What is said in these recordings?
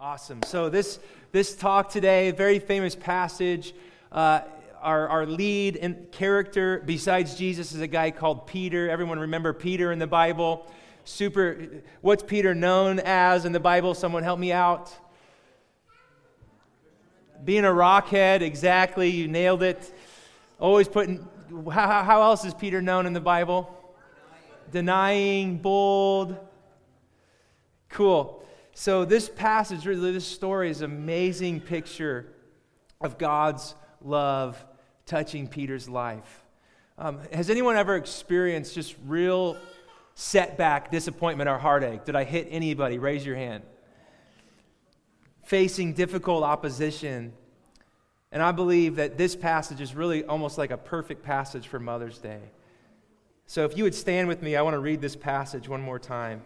Awesome. So this this talk today, very famous passage. Uh, our, our lead character besides Jesus is a guy called Peter. Everyone remember Peter in the Bible? Super. What's Peter known as in the Bible? Someone help me out. Being a rockhead, exactly. You nailed it. Always putting. How, how else is Peter known in the Bible? Denying, bold. Cool. So, this passage, really, this story is an amazing picture of God's love touching Peter's life. Um, has anyone ever experienced just real setback, disappointment, or heartache? Did I hit anybody? Raise your hand. Facing difficult opposition. And I believe that this passage is really almost like a perfect passage for Mother's Day. So, if you would stand with me, I want to read this passage one more time.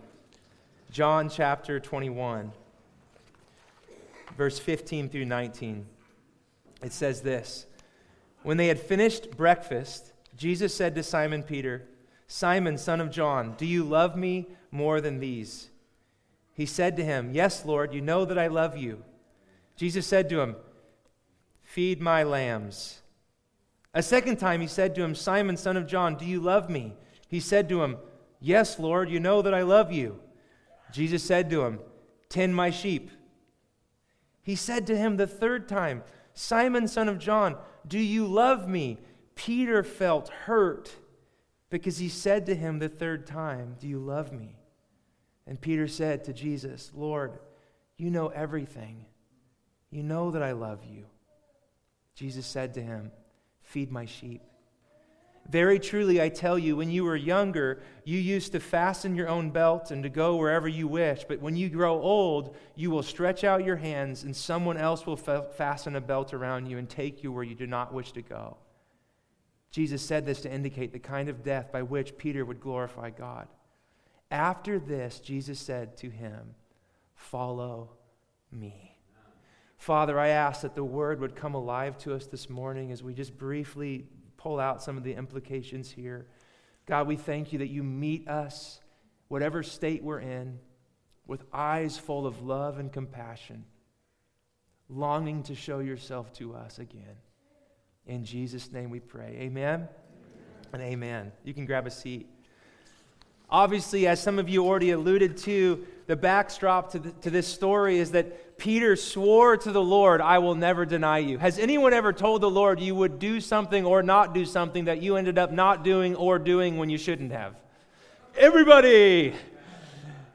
John chapter 21, verse 15 through 19. It says this When they had finished breakfast, Jesus said to Simon Peter, Simon, son of John, do you love me more than these? He said to him, Yes, Lord, you know that I love you. Jesus said to him, Feed my lambs. A second time he said to him, Simon, son of John, do you love me? He said to him, Yes, Lord, you know that I love you. Jesus said to him, Tend my sheep. He said to him the third time, Simon, son of John, do you love me? Peter felt hurt because he said to him the third time, Do you love me? And Peter said to Jesus, Lord, you know everything. You know that I love you. Jesus said to him, Feed my sheep. Very truly, I tell you, when you were younger, you used to fasten your own belt and to go wherever you wish. But when you grow old, you will stretch out your hands, and someone else will fa- fasten a belt around you and take you where you do not wish to go. Jesus said this to indicate the kind of death by which Peter would glorify God. After this, Jesus said to him, Follow me. Father, I ask that the word would come alive to us this morning as we just briefly pull out some of the implications here. God, we thank you that you meet us, whatever state we're in, with eyes full of love and compassion, longing to show yourself to us again. In Jesus' name we pray. Amen, amen. and amen. You can grab a seat. Obviously, as some of you already alluded to, the backdrop to, the, to this story is that Peter swore to the Lord, I will never deny you. Has anyone ever told the Lord you would do something or not do something that you ended up not doing or doing when you shouldn't have? Everybody!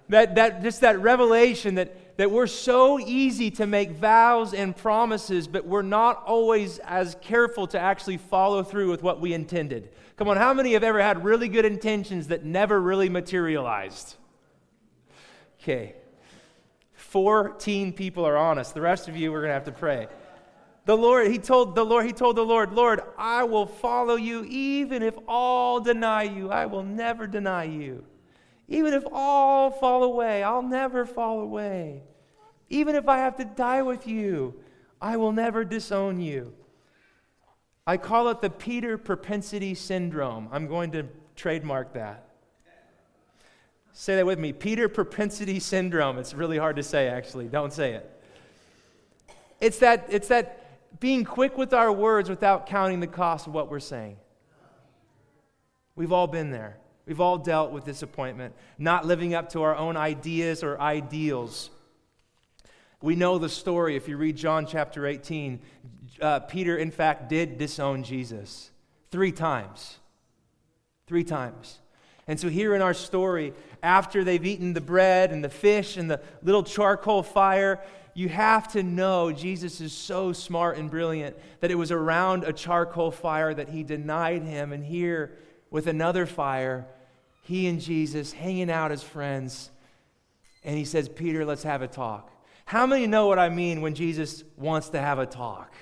That, that, just that revelation that, that we're so easy to make vows and promises, but we're not always as careful to actually follow through with what we intended. Come on, how many have ever had really good intentions that never really materialized? Okay. 14 people are honest. The rest of you, we're going to have to pray. The Lord, he told the Lord, he told the Lord, Lord, I will follow you even if all deny you. I will never deny you. Even if all fall away, I'll never fall away. Even if I have to die with you, I will never disown you. I call it the Peter propensity syndrome. I'm going to trademark that. Say that with me Peter propensity syndrome. It's really hard to say, actually. Don't say it. It's that, it's that being quick with our words without counting the cost of what we're saying. We've all been there. We've all dealt with disappointment, not living up to our own ideas or ideals. We know the story. If you read John chapter 18, uh, Peter, in fact, did disown Jesus three times. Three times. And so, here in our story, after they've eaten the bread and the fish and the little charcoal fire, you have to know Jesus is so smart and brilliant that it was around a charcoal fire that he denied him. And here, with another fire, he and Jesus hanging out as friends. And he says, Peter, let's have a talk. How many know what I mean when Jesus wants to have a talk?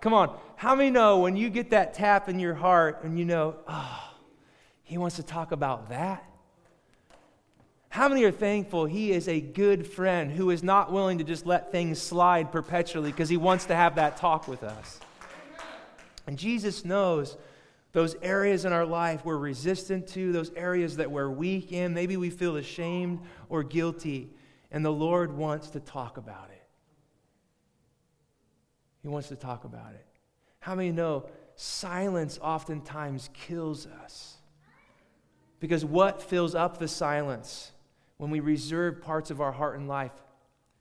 Come on. How many know when you get that tap in your heart and you know, oh, he wants to talk about that. How many are thankful he is a good friend who is not willing to just let things slide perpetually because he wants to have that talk with us? And Jesus knows those areas in our life we're resistant to, those areas that we're weak in. Maybe we feel ashamed or guilty. And the Lord wants to talk about it. He wants to talk about it. How many know silence oftentimes kills us? Because what fills up the silence when we reserve parts of our heart and life?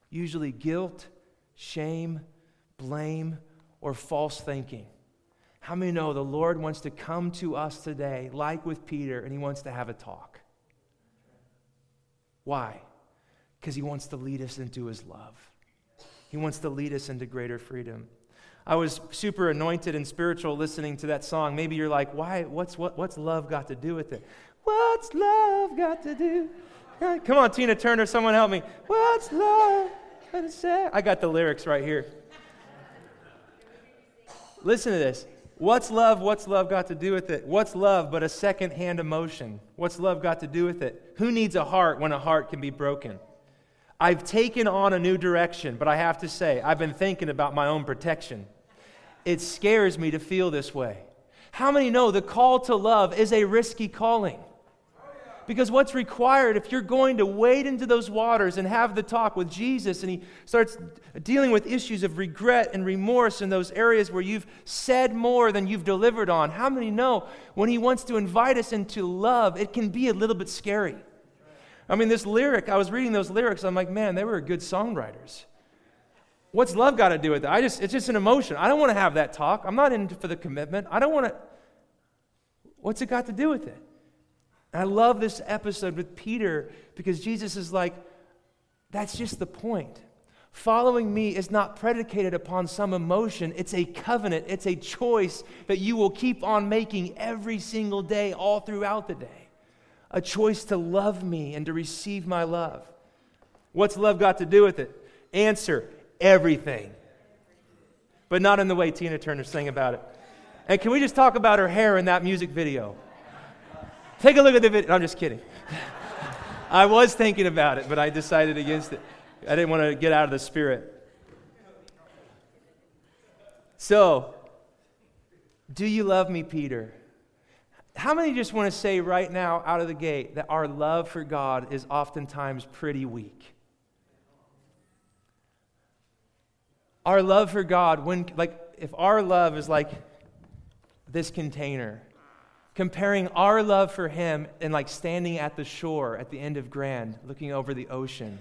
Usually guilt, shame, blame, or false thinking. How many know the Lord wants to come to us today, like with Peter, and he wants to have a talk? Why? Because he wants to lead us into his love. He wants to lead us into greater freedom. I was super anointed and spiritual listening to that song. Maybe you're like, why? What's, what, what's love got to do with it? What's love got to do? Come on, Tina Turner, someone help me. What's love? I got the lyrics right here. Listen to this. What's love? What's love got to do with it? What's love but a second-hand emotion? What's love got to do with it? Who needs a heart when a heart can be broken? I've taken on a new direction, but I have to say, I've been thinking about my own protection. It scares me to feel this way. How many know the call to love is a risky calling? Because what's required, if you're going to wade into those waters and have the talk with Jesus, and he starts dealing with issues of regret and remorse in those areas where you've said more than you've delivered on, how many know when he wants to invite us into love, it can be a little bit scary? I mean, this lyric, I was reading those lyrics, I'm like, man, they were good songwriters. What's love got to do with it? I just, it's just an emotion. I don't want to have that talk. I'm not in for the commitment. I don't want to. What's it got to do with it? I love this episode with Peter because Jesus is like, that's just the point. Following me is not predicated upon some emotion. It's a covenant. It's a choice that you will keep on making every single day, all throughout the day. A choice to love me and to receive my love. What's love got to do with it? Answer everything. But not in the way Tina Turner sang about it. And can we just talk about her hair in that music video? Take a look at the video. I'm just kidding. I was thinking about it, but I decided against it. I didn't want to get out of the spirit. So, do you love me, Peter? How many just want to say right now, out of the gate, that our love for God is oftentimes pretty weak? Our love for God, when, like, if our love is like this container, comparing our love for him and like standing at the shore at the end of Grand, looking over the ocean.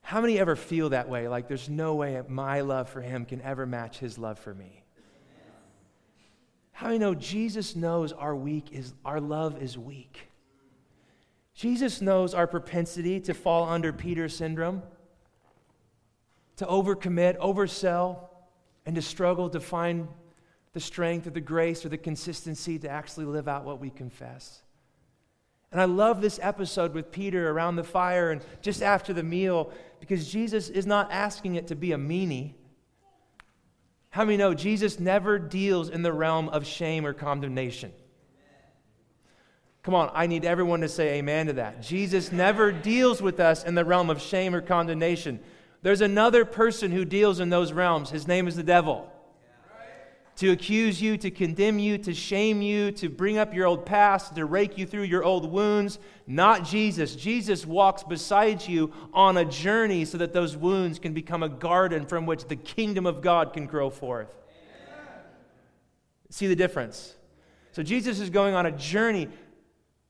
How many ever feel that way? Like there's no way my love for him can ever match his love for me. How many know Jesus knows our weak is our love is weak? Jesus knows our propensity to fall under Peter's syndrome, to overcommit, oversell, and to struggle to find the strength or the grace or the consistency to actually live out what we confess. And I love this episode with Peter around the fire and just after the meal because Jesus is not asking it to be a meanie. How many know Jesus never deals in the realm of shame or condemnation? Come on, I need everyone to say amen to that. Jesus never deals with us in the realm of shame or condemnation. There's another person who deals in those realms. His name is the devil to accuse you, to condemn you, to shame you, to bring up your old past, to rake you through your old wounds. Not Jesus. Jesus walks beside you on a journey so that those wounds can become a garden from which the kingdom of God can grow forth. Amen. See the difference? So Jesus is going on a journey,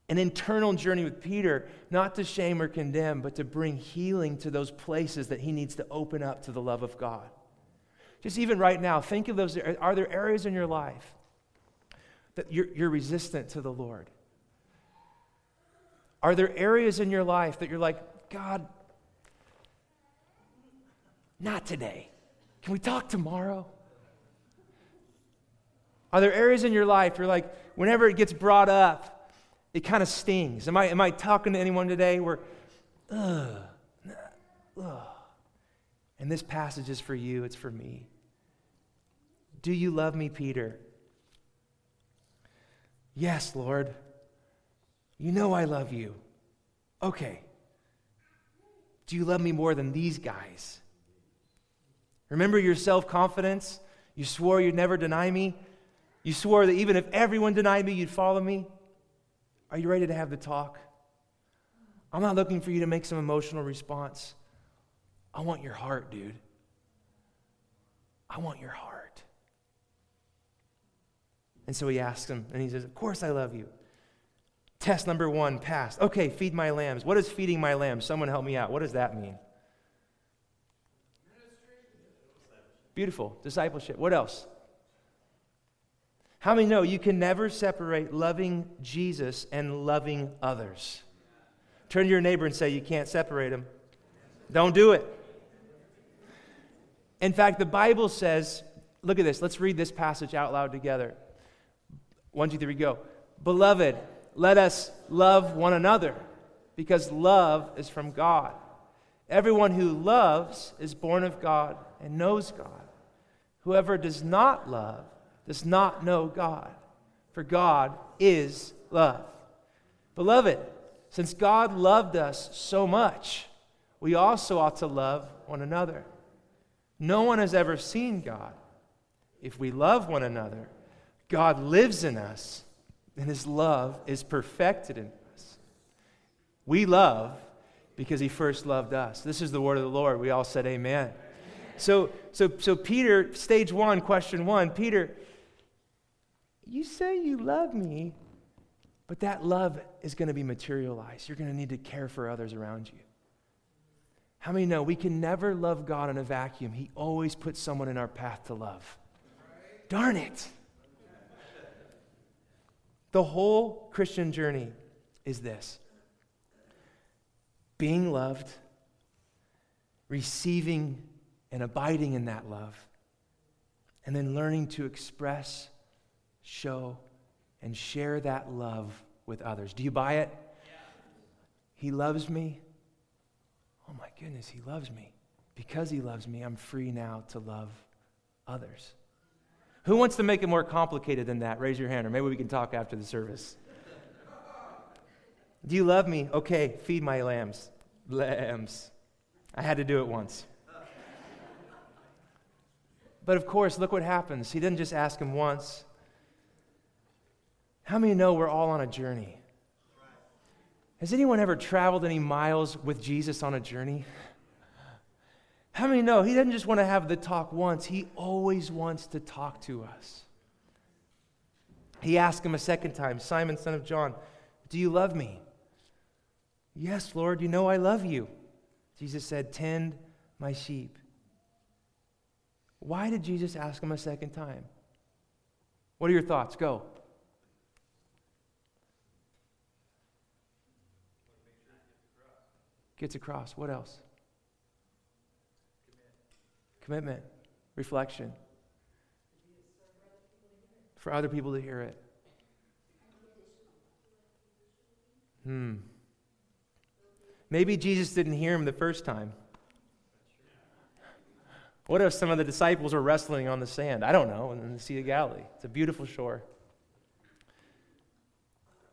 an internal journey with Peter, not to shame or condemn, but to bring healing to those places that he needs to open up to the love of God. Just even right now, think of those. Are there areas in your life that you're, you're resistant to the Lord? Are there areas in your life that you're like, God, not today? Can we talk tomorrow? Are there areas in your life you're like, whenever it gets brought up, it kind of stings? Am I, am I talking to anyone today where, ugh, ugh? And this passage is for you, it's for me. Do you love me, Peter? Yes, Lord. You know I love you. Okay. Do you love me more than these guys? Remember your self confidence? You swore you'd never deny me. You swore that even if everyone denied me, you'd follow me. Are you ready to have the talk? I'm not looking for you to make some emotional response. I want your heart, dude. I want your heart. And so he asks him, and he says, Of course I love you. Test number one passed. Okay, feed my lambs. What is feeding my lambs? Someone help me out. What does that mean? Beautiful. Discipleship. What else? How many know you can never separate loving Jesus and loving others? Turn to your neighbor and say, You can't separate them. Don't do it. In fact, the Bible says, look at this. Let's read this passage out loud together. One, two, three, go. Beloved, let us love one another because love is from God. Everyone who loves is born of God and knows God. Whoever does not love does not know God, for God is love. Beloved, since God loved us so much, we also ought to love one another. No one has ever seen God. If we love one another, God lives in us, and his love is perfected in us. We love because he first loved us. This is the word of the Lord. We all said amen. So, so, so Peter, stage one, question one, Peter, you say you love me, but that love is going to be materialized. You're going to need to care for others around you. How many know we can never love God in a vacuum? He always puts someone in our path to love. Darn it. The whole Christian journey is this being loved, receiving and abiding in that love, and then learning to express, show, and share that love with others. Do you buy it? Yeah. He loves me. Oh my goodness, he loves me. Because he loves me, I'm free now to love others. Who wants to make it more complicated than that? Raise your hand, or maybe we can talk after the service. Do you love me? Okay, feed my lambs. Lambs. I had to do it once. But of course, look what happens. He didn't just ask him once. How many know we're all on a journey? Has anyone ever traveled any miles with Jesus on a journey? How many know he doesn't just want to have the talk once, he always wants to talk to us. He asked him a second time, Simon, son of John, do you love me? Yes, Lord, you know I love you. Jesus said, Tend my sheep. Why did Jesus ask him a second time? What are your thoughts? Go. Gets across. What else? Commitment, reflection. For other people to hear it. Hmm. Maybe Jesus didn't hear him the first time. What if some of the disciples were wrestling on the sand? I don't know, in the Sea of Galilee. It's a beautiful shore.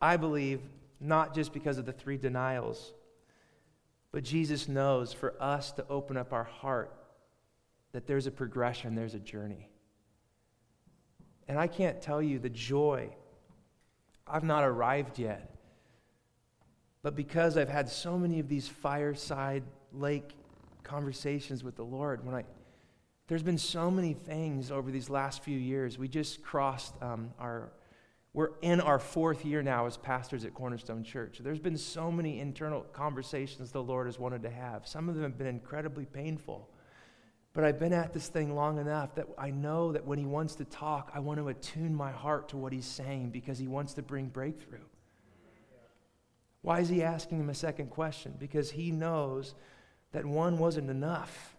I believe not just because of the three denials, but Jesus knows for us to open up our heart that there's a progression, there's a journey. And I can't tell you the joy. I've not arrived yet. But because I've had so many of these fireside lake conversations with the Lord, when I there's been so many things over these last few years. We just crossed um, our, we're in our fourth year now as pastors at Cornerstone Church. There's been so many internal conversations the Lord has wanted to have. Some of them have been incredibly painful. But I've been at this thing long enough that I know that when He wants to talk, I want to attune my heart to what He's saying because He wants to bring breakthrough. Why is He asking him a second question? Because He knows that one wasn't enough.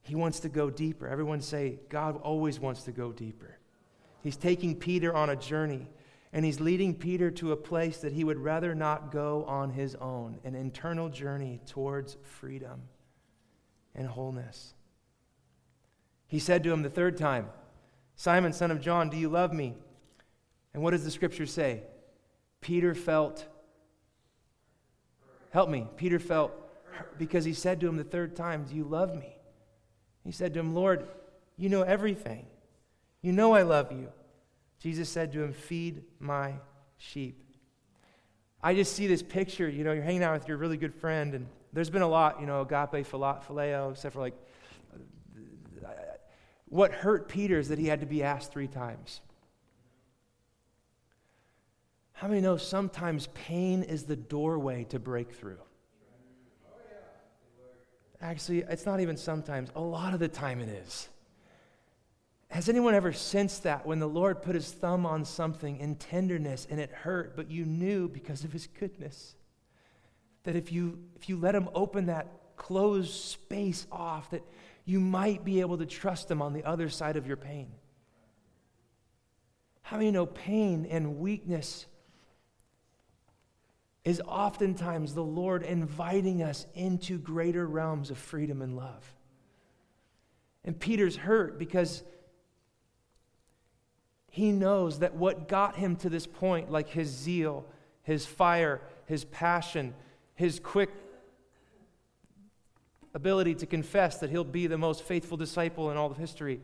He wants to go deeper. Everyone say, God always wants to go deeper. He's taking Peter on a journey, and he's leading Peter to a place that he would rather not go on his own an internal journey towards freedom and wholeness. He said to him the third time, Simon, son of John, do you love me? And what does the scripture say? Peter felt, help me. Peter felt, because he said to him the third time, Do you love me? He said to him, Lord, you know everything. You know I love you. Jesus said to him, Feed my sheep. I just see this picture. You know, you're hanging out with your really good friend, and there's been a lot, you know, agape, phileo, except for like, what hurt Peter is that he had to be asked three times. How many know sometimes pain is the doorway to breakthrough? Actually, it's not even sometimes, a lot of the time it is. Has anyone ever sensed that when the Lord put his thumb on something in tenderness and it hurt, but you knew because of his goodness that if you, if you let him open that closed space off, that you might be able to trust him on the other side of your pain? How many know pain and weakness is oftentimes the Lord inviting us into greater realms of freedom and love. And Peter's hurt because he knows that what got him to this point, like his zeal, his fire, his passion, his quick ability to confess that he'll be the most faithful disciple in all of history,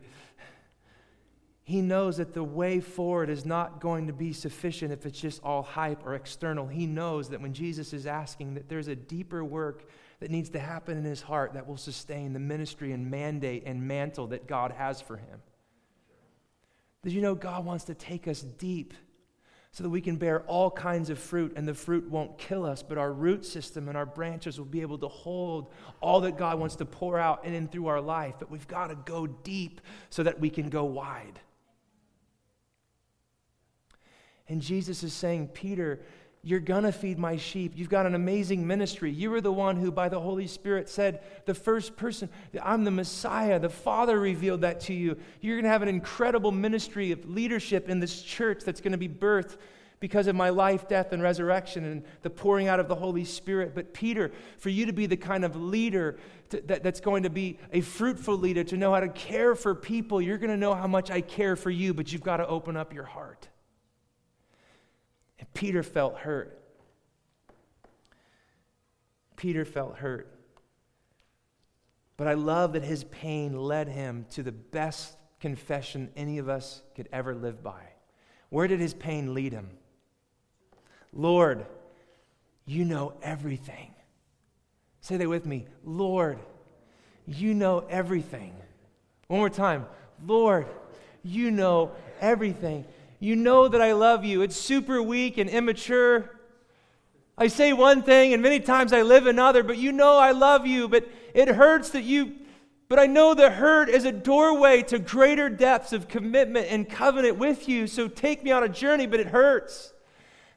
he knows that the way forward is not going to be sufficient if it's just all hype or external. He knows that when Jesus is asking, that there's a deeper work that needs to happen in his heart that will sustain the ministry and mandate and mantle that God has for him. Did you know God wants to take us deep so that we can bear all kinds of fruit and the fruit won't kill us, but our root system and our branches will be able to hold all that God wants to pour out and in and through our life. But we've got to go deep so that we can go wide. And Jesus is saying, Peter, you're going to feed my sheep. You've got an amazing ministry. You were the one who, by the Holy Spirit, said, the first person, I'm the Messiah. The Father revealed that to you. You're going to have an incredible ministry of leadership in this church that's going to be birthed because of my life, death, and resurrection and the pouring out of the Holy Spirit. But, Peter, for you to be the kind of leader to, that, that's going to be a fruitful leader, to know how to care for people, you're going to know how much I care for you, but you've got to open up your heart. And Peter felt hurt. Peter felt hurt. But I love that his pain led him to the best confession any of us could ever live by. Where did his pain lead him? Lord, you know everything. Say that with me. Lord, you know everything. One more time. Lord, you know everything. You know that I love you. It's super weak and immature. I say one thing and many times I live another, but you know I love you, but it hurts that you, but I know the hurt is a doorway to greater depths of commitment and covenant with you. So take me on a journey, but it hurts.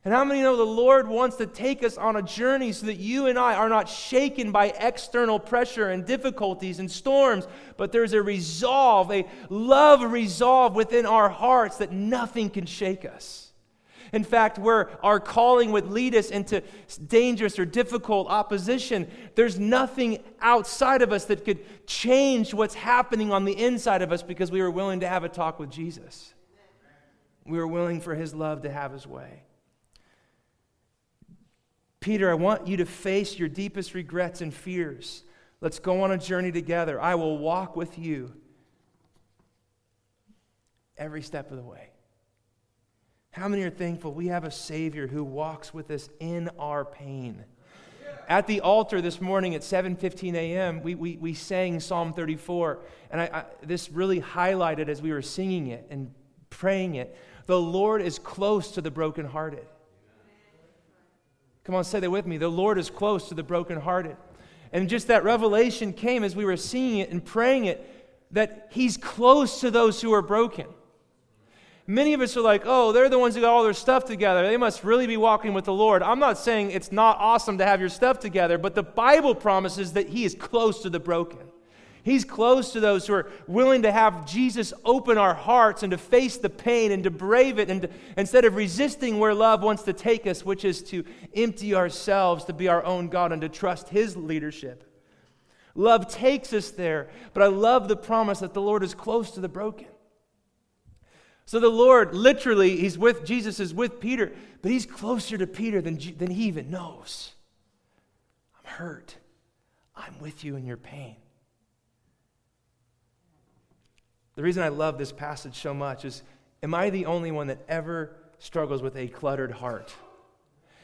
And how many know the Lord wants to take us on a journey so that you and I are not shaken by external pressure and difficulties and storms, but there's a resolve, a love resolve within our hearts that nothing can shake us. In fact, where our calling would lead us into dangerous or difficult opposition, there's nothing outside of us that could change what's happening on the inside of us because we were willing to have a talk with Jesus. We were willing for his love to have his way. Peter, I want you to face your deepest regrets and fears. Let's go on a journey together. I will walk with you every step of the way. How many are thankful we have a Savior who walks with us in our pain? At the altar this morning at 7:15 a.m., we, we, we sang Psalm 34, and I, I, this really highlighted as we were singing it and praying it. The Lord is close to the brokenhearted. Come on, say that with me. The Lord is close to the brokenhearted. And just that revelation came as we were seeing it and praying it that He's close to those who are broken. Many of us are like, oh, they're the ones who got all their stuff together. They must really be walking with the Lord. I'm not saying it's not awesome to have your stuff together, but the Bible promises that He is close to the broken. He's close to those who are willing to have Jesus open our hearts and to face the pain and to brave it, and to, instead of resisting where love wants to take us, which is to empty ourselves to be our own God and to trust His leadership. Love takes us there, but I love the promise that the Lord is close to the broken. So the Lord, literally, He's with, Jesus is with Peter, but He's closer to Peter than, than he even knows. I'm hurt. I'm with you in your pain. The reason I love this passage so much is am I the only one that ever struggles with a cluttered heart?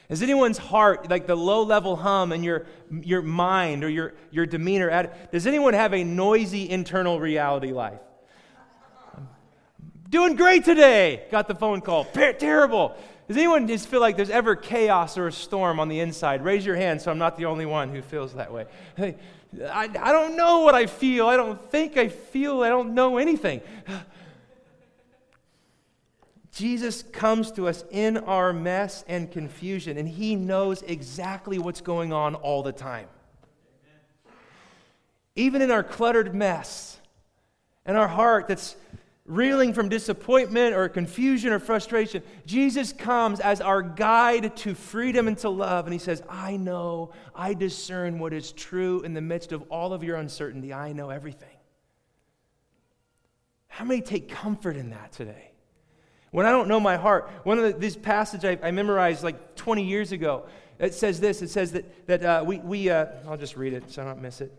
Is anyone's heart, like the low level hum in your, your mind or your, your demeanor, does anyone have a noisy internal reality life? Doing great today. Got the phone call. Terrible. Does anyone just feel like there's ever chaos or a storm on the inside? Raise your hand so I'm not the only one who feels that way. Hey, I, I don't know what I feel. I don't think I feel. I don't know anything. Jesus comes to us in our mess and confusion, and he knows exactly what's going on all the time. Even in our cluttered mess and our heart that's reeling from disappointment or confusion or frustration, Jesus comes as our guide to freedom and to love. And he says, I know, I discern what is true in the midst of all of your uncertainty. I know everything. How many take comfort in that today? When I don't know my heart, one of the, these passages I, I, memorized like 20 years ago, it says this. It says that, that uh, we, we uh, I'll just read it so I don't miss it.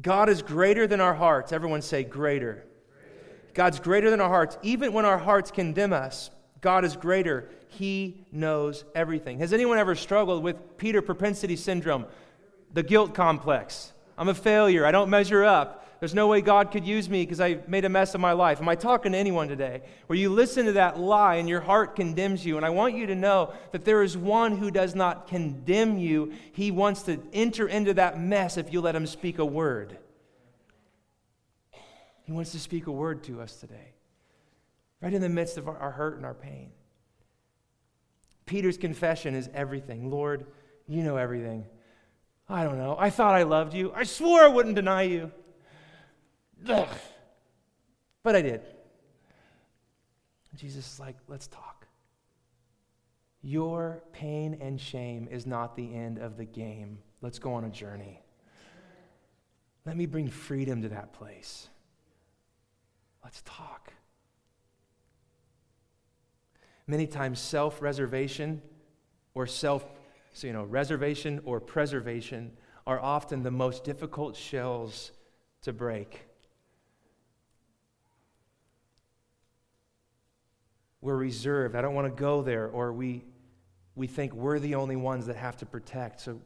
God is greater than our hearts. Everyone say greater. greater. God's greater than our hearts. Even when our hearts condemn us, God is greater. He knows everything. Has anyone ever struggled with Peter propensity syndrome, the guilt complex? I'm a failure. I don't measure up. There's no way God could use me because I made a mess of my life. Am I talking to anyone today? Where you listen to that lie and your heart condemns you. And I want you to know that there is one who does not condemn you. He wants to enter into that mess if you let him speak a word. He wants to speak a word to us today, right in the midst of our, hurt and our pain. Peter's confession is everything. Lord, you know everything. I don't know. I thought I loved you. I swore I wouldn't deny you. Ugh. But I did. Jesus is like, let's talk. Your pain and shame is not the end of the game. Let's go on a journey. Let me bring freedom to that place. Let's talk. Many times, self reservation or self, so, you know, reservation or preservation are often the most difficult shells to break. We're reserved. I don't want to go there, or we, we think we're the only ones that have to protect. So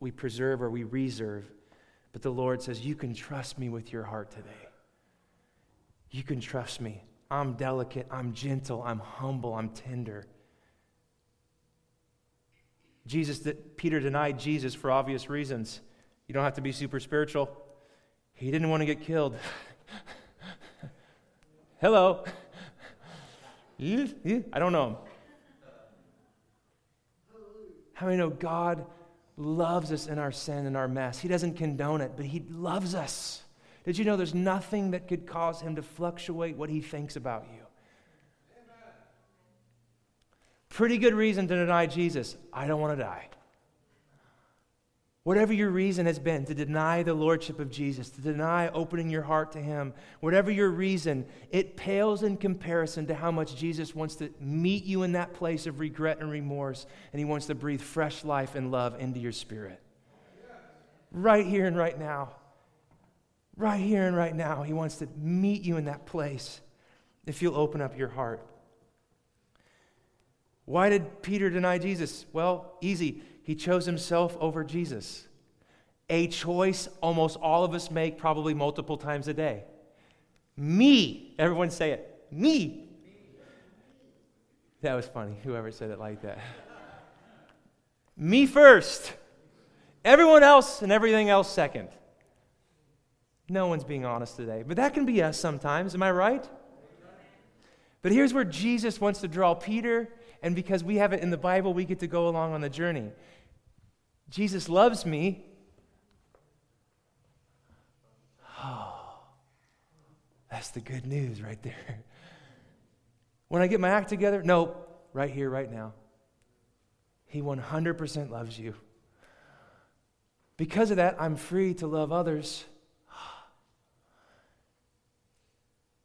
we preserve or we reserve. But the Lord says, You can trust me with your heart today. You can trust me. I'm delicate, I'm gentle, I'm humble, I'm tender. Jesus, that Peter denied Jesus for obvious reasons. You don't have to be super spiritual. He didn't want to get killed. Hello. I don't know. How many know God loves us in our sin and our mess? He doesn't condone it, but He loves us. Did you know there's nothing that could cause Him to fluctuate what He thinks about you? Pretty good reason to deny Jesus. I don't want to die. Whatever your reason has been to deny the lordship of Jesus, to deny opening your heart to Him, whatever your reason, it pales in comparison to how much Jesus wants to meet you in that place of regret and remorse, and He wants to breathe fresh life and love into your spirit. Right here and right now. Right here and right now. He wants to meet you in that place if you'll open up your heart. Why did Peter deny Jesus? Well, easy. He chose himself over Jesus. A choice almost all of us make probably multiple times a day. Me. Everyone say it. Me. That was funny, whoever said it like that. Me first. Everyone else and everything else second. No one's being honest today. But that can be us sometimes. Am I right? But here's where Jesus wants to draw Peter, and because we have it in the Bible, we get to go along on the journey. Jesus loves me. Oh, that's the good news right there. When I get my act together, no, right here, right now. He 100% loves you. Because of that, I'm free to love others.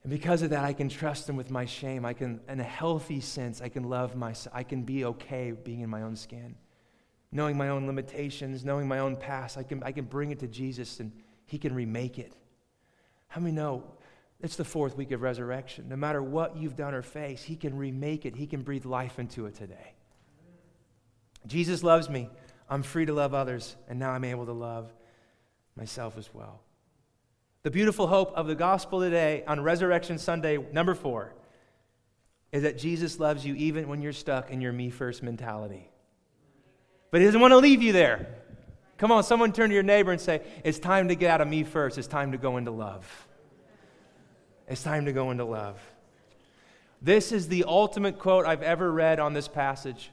And because of that, I can trust him with my shame. I can, in a healthy sense, I can love myself. I can be okay being in my own skin knowing my own limitations, knowing my own past, I can, I can bring it to Jesus and He can remake it. How many know It's the fourth week of resurrection. No matter what you've done or faced, He can remake it, He can breathe life into it today. Jesus loves me. I'm free to love others, and now I'm able to love myself as well. The beautiful hope of the gospel today on Resurrection Sunday, number four, is that Jesus loves you even when you're stuck in your me first mentality. But He doesn't want to leave you there. Come on, someone turn to your neighbor and say, It's time to get out of me first. It's time to go into love. It's time to go into love. This is the ultimate quote I've ever read on this passage.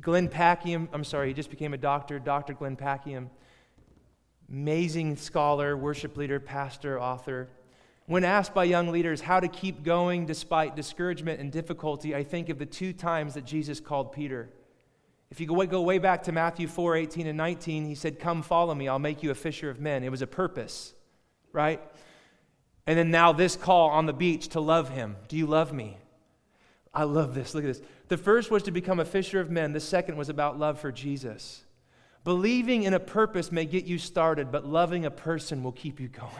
Glenn Packiam, I'm sorry, he just became a doctor, Dr. Glenn Packiam, amazing scholar, worship leader, pastor, author. When asked by young leaders how to keep going despite discouragement and difficulty, I think of the two times that Jesus called Peter. If you go way, back to Matthew 4 18 and 19, he said, Come follow me, I'll make you a fisher of men. It was a purpose, right? And then now this call on the beach to love him. Do you love me? I love this. Look at this. The first was to become a fisher of men, the second was about love for Jesus. Believing in a purpose may get you started, but loving a person will keep you going.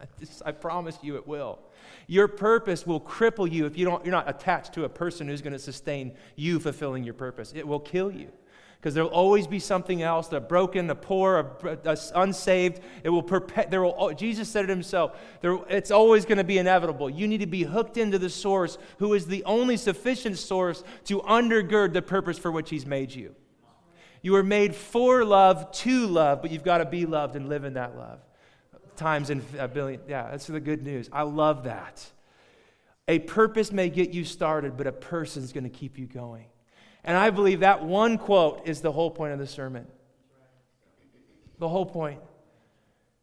I, promise you it will. Your purpose will cripple you if you don't, you're not attached to a person who's going to sustain you fulfilling your purpose. It will kill you because there'll always be something else the broken the poor the unsaved it will there will oh, jesus said it himself there, it's always going to be inevitable you need to be hooked into the source who is the only sufficient source to undergird the purpose for which he's made you you were made for love to love but you've got to be loved and live in that love times in a billion yeah that's the good news i love that a purpose may get you started but a person's going to keep you going and I believe that one quote is the whole point of the sermon. The whole point.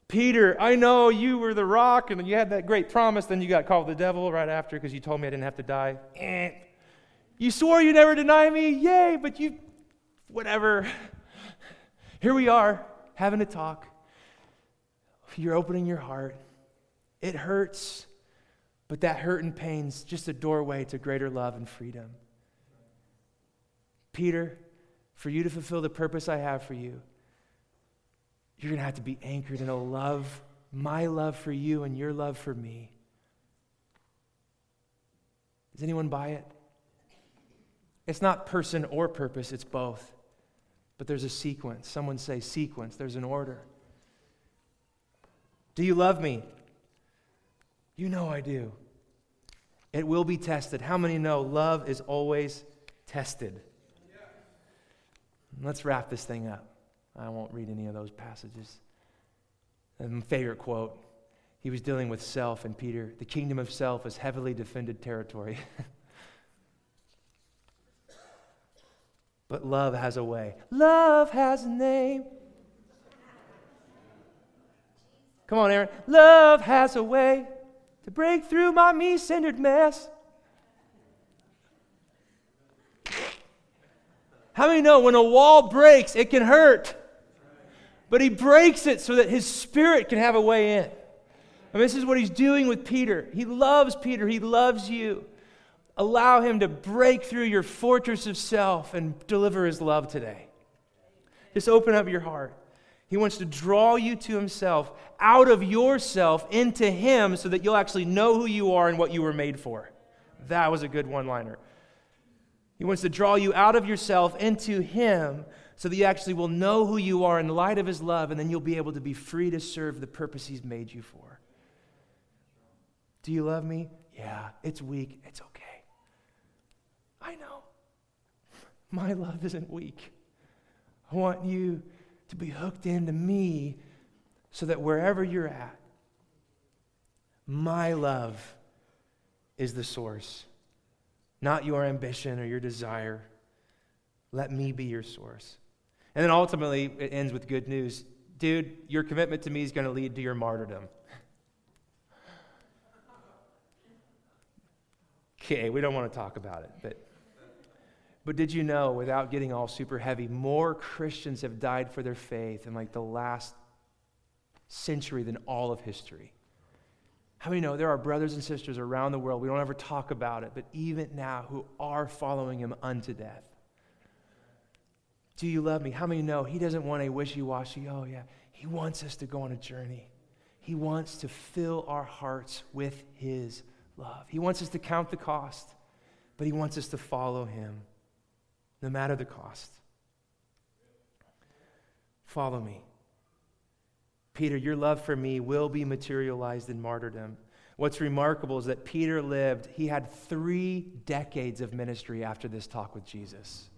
Peter, I know you were the rock and you had that great promise, then you got called the devil right after because you told me I didn't have to die. Eh. You swore you never deny me. Yay, but you, whatever. Here we are having a talk. You're opening your heart. It hurts, but that hurt and pain's just a doorway to greater love and freedom. Peter, for you to fulfill the purpose I have for you, you're going to have to be anchored in a love, my love for you and your love for me. Does anyone buy it? It's not person or purpose, it's both. But there's a sequence. Someone say sequence, there's an order. Do you love me? You know I do. It will be tested. How many know love is always tested? Let's wrap this thing up. I won't read any of those passages. And favorite quote he was dealing with self and Peter. The kingdom of self is heavily defended territory. but love has a way. Love has a name. Come on, Aaron. Love has a way to break through my me centered mess. How many know when a wall breaks, it can hurt? But he breaks it so that his spirit can have a way in. I And this is what he's doing with Peter. He loves Peter, he loves you. Allow him to break through your fortress of self and deliver his love today. Just open up your heart. He wants to draw you to himself, out of yourself, into him, so that you'll actually know who you are and what you were made for. That was a good one liner. He wants to draw you out of yourself into Him so that you actually will know who you are in the light of His love, and then you'll be able to be free to serve the purpose He's made you for. Do you love me? Yeah, it's weak. It's okay. I know. My love isn't weak. I want you to be hooked into me so that wherever you're at, my love is the source not your ambition or your desire. Let me be your source. And then ultimately, it ends with good news. Dude, your commitment to me is going to lead to your martyrdom. Okay, we don't want to talk about it, but but did you know, without getting all super heavy, more Christians have died for their faith in like the last century than all of history? How many know there are brothers and sisters around the world, we don't ever talk about it, but even now who are following him unto death? Do you love me? How many know he doesn't want a wishy washy, oh yeah. He wants us to go on a journey. He wants to fill our hearts with His love. He wants us to count the cost, but He wants us to follow Him no matter the cost. Follow me. Peter, your love for me will be materialized in martyrdom. What's remarkable is that Peter lived, he had three decades of ministry after this talk with Jesus.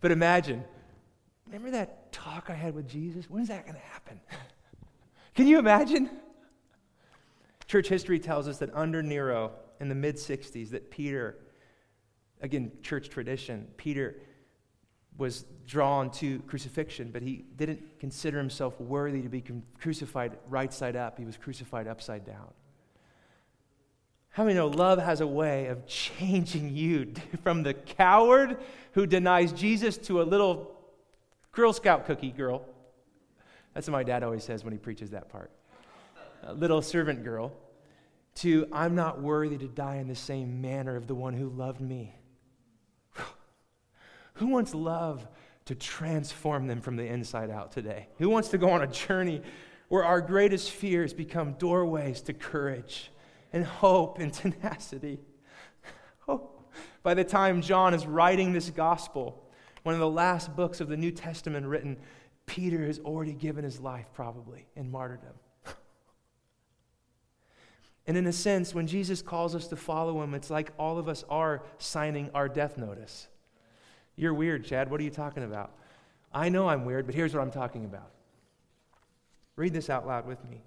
But imagine, remember that talk I had with Jesus? When is that going to happen? Can you imagine? Church history tells us that under Nero in the mid 60s, that Peter, again, church tradition, Peter was drawn to crucifixion, but he didn't consider himself worthy to be crucified right side up. He was crucified upside down. How many know love has a way of changing you from the coward who denies Jesus to a little Girl Scout cookie girl? That's what my dad always says when he preaches that part. A little servant girl to I'm not worthy to die in the same manner of the one who loved me. Who wants love to transform them from the inside out today? Who wants to go on a journey where our greatest fears become doorways to courage and hope and tenacity? Oh, by the time John is writing this gospel, one of the last books of the New Testament written, Peter has already given his life, probably, in martyrdom. And in a sense, when Jesus calls us to follow him, it's like all of us are signing our death notice. You're weird, Chad. What are you talking about? I know I'm weird, but here's what I'm talking about. Read this out loud with me.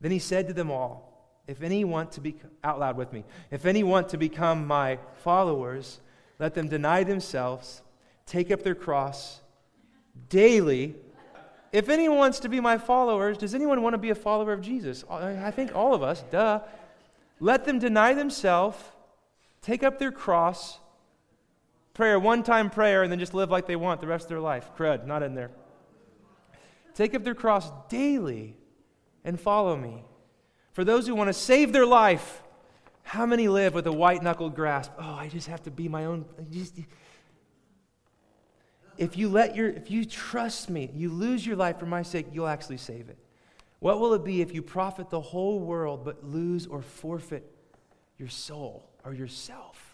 Then he said to them all, if any want to be out loud with me, if any want to become my followers, let them deny themselves, take up their cross daily. If anyone wants to be my followers, does anyone want to be a follower of Jesus? Uh, I think all of us, duh. Let them deny themselves, take up their cross prayer, one time prayer, and then just live like they want the rest of their life. Crud, not in there. Take up their cross daily and follow me. For those who want to save their life, how many live with a white knuckled grasp? Oh, I just have to be my own. If you let your, if you trust me, you lose your life for my sake, you'll actually save it. What will it be if you profit the whole world but lose or forfeit your soul or yourself?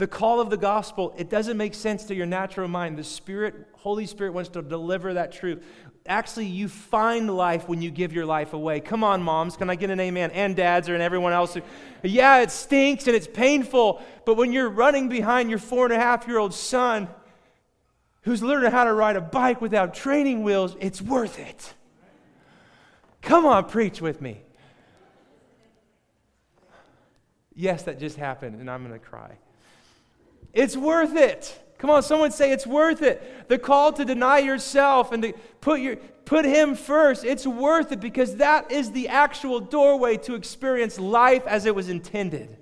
The call of the gospel, it doesn't make sense to your natural mind. The Spirit, Holy Spirit wants to deliver that truth. Actually, you find life when you give your life away. Come on, moms, can I get an amen? And dads or and everyone else. Yeah, it stinks and it's painful, but when you're running behind your four and a half year old son who's learning how to ride a bike without training wheels, it's worth it. Come on, preach with me. Yes, that just happened, and I'm going to cry. It's worth it. Come on, someone say it's worth it. The call to deny yourself and to put, your, put Him first, it's worth it because that is the actual doorway to experience life as it was intended.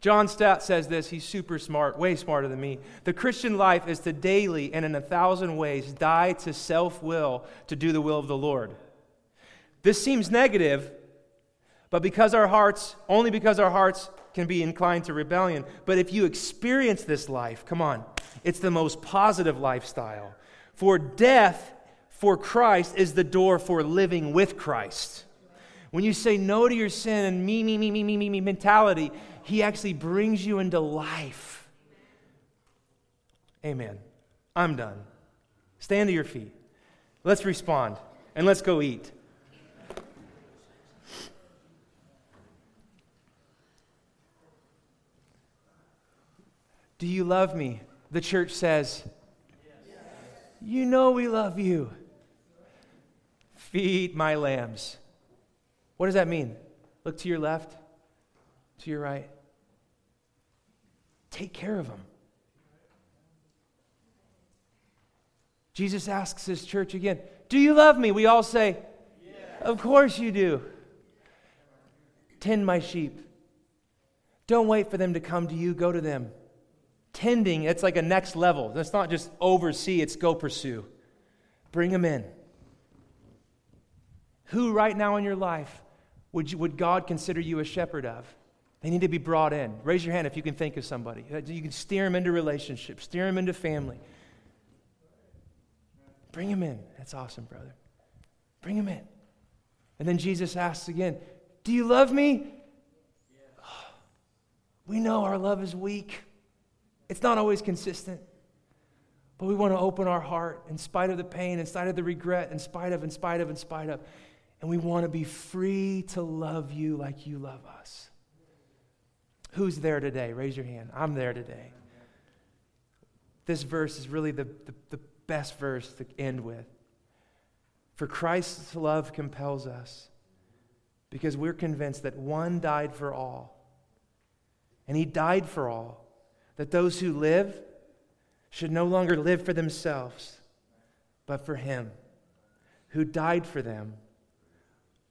John Stott says this. He's super smart, way smarter than me. The Christian life is to daily and in a thousand ways die to self will to do the will of the Lord. This seems negative, but because our hearts, only because our hearts can be inclined to rebellion. But if you experience this life, come on, it's the most positive lifestyle. For death for Christ is the door for living with Christ. When you say no to your sin and me, me, me, me, me, me, me mentality, He actually brings you into life. Amen. I'm done. Stand to your feet. Let's respond and let's go eat. Do you love me? The church says. You know we love you. Feed my lambs. What does that mean? Look to your left, to your right. Take care of them. Jesus asks his church again, Do you love me? We all say, yes. Of course you do. Tend my sheep. Don't wait for them to come to you, go to them. Tending, it's like a next level. It's not just oversee, it's go pursue. Bring them in. Who right now in your life would, you, would God consider you a shepherd of? They need to be brought in. Raise your hand if you can think of somebody. Uh, you can steer them into relationships, steer them into family. Bring them in. That's awesome, brother. Bring them in. And then Jesus asks again, Do you love me? We know our love is weak. It's not always consistent. But we want to open our heart in spite of the pain, in spite of the regret, in spite of, in spite of, in spite of. And we want to be free to love you like you love us. Who's there today? Raise your hand. I'm there today. This verse is really the, the, the best verse to end with. For Christ's love compels us because we're convinced that one died for all and he died for all, that those who live should no longer live for themselves, but for him who died for them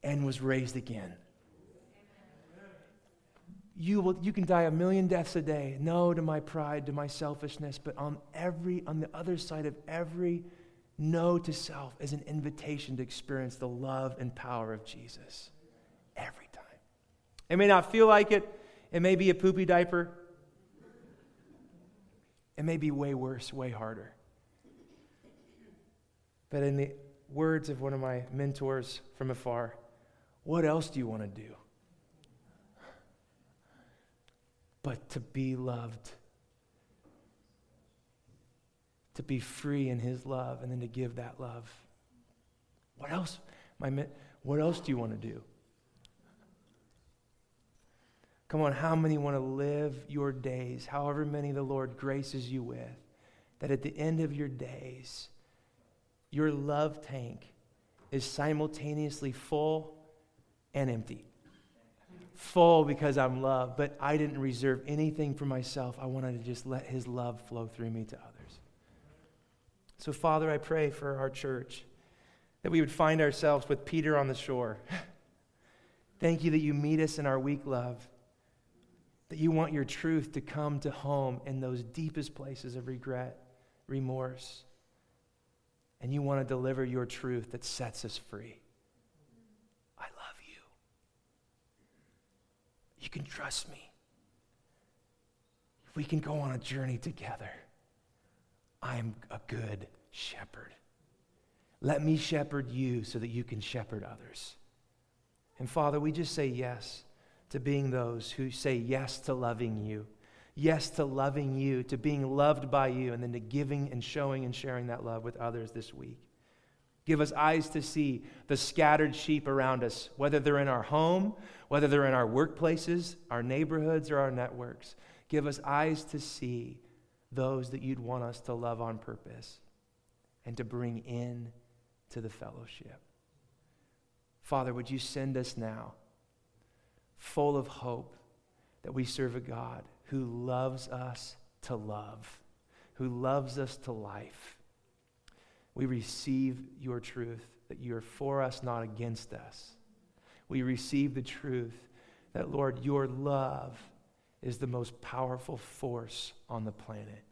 and was raised again. You, will, you can die a million deaths a day. No to my pride, to my selfishness, but on every on the other side of every no to self is an invitation to experience the love and power of Jesus. Every time. It may not feel like it, it may be a poopy diaper. It may be way worse, way harder. But in the words of one of my mentors from afar, what else do you want to do? But to be loved, to be free in His love, and then to give that love. What else? My, what else do you want to do? Come on, how many want to live your days, however many the Lord graces you with, that at the end of your days, your love tank is simultaneously full and empty. Full because I'm loved, but I didn't reserve anything for myself. I wanted to just let His love flow through me to others. So, Father, I pray for our church that we would find ourselves with Peter on the shore. Thank you that you meet us in our weak love that you want your truth to come to home in those deepest places of regret, remorse, and you want to deliver your truth that sets us free. I love you. You can trust me. We can go on a journey together. I am a good shepherd. Let me shepherd you so that you can shepherd others. And Father, we just say yes to being those who say yes to loving you. Yes to loving you, to being loved by you, and then to giving and showing and sharing that love with others this week. Give us eyes to see the scattered sheep around us, whether they're in our home, whether they're in our workplaces, our neighborhoods, or our networks. Give us eyes to see those that you'd want us to love on purpose and to bring in to the fellowship. Father, would you send us now? Full of hope that we serve a God who loves us to love, who loves us to life. We receive your truth that you are for us, not against us. We receive the truth that, Lord, your love is the most powerful force on the planet.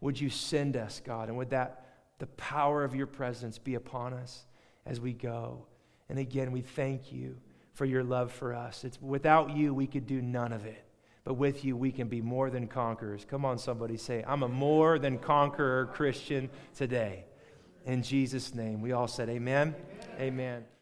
Would you send us, God, and would that the power of your presence be upon us as we go? And again, we thank you for your love for us. It's without you we could do none of it. But with you we can be more than conquerors. Come on somebody say, I'm a more than conqueror Christian today. In Jesus name. We all said amen. Amen. amen.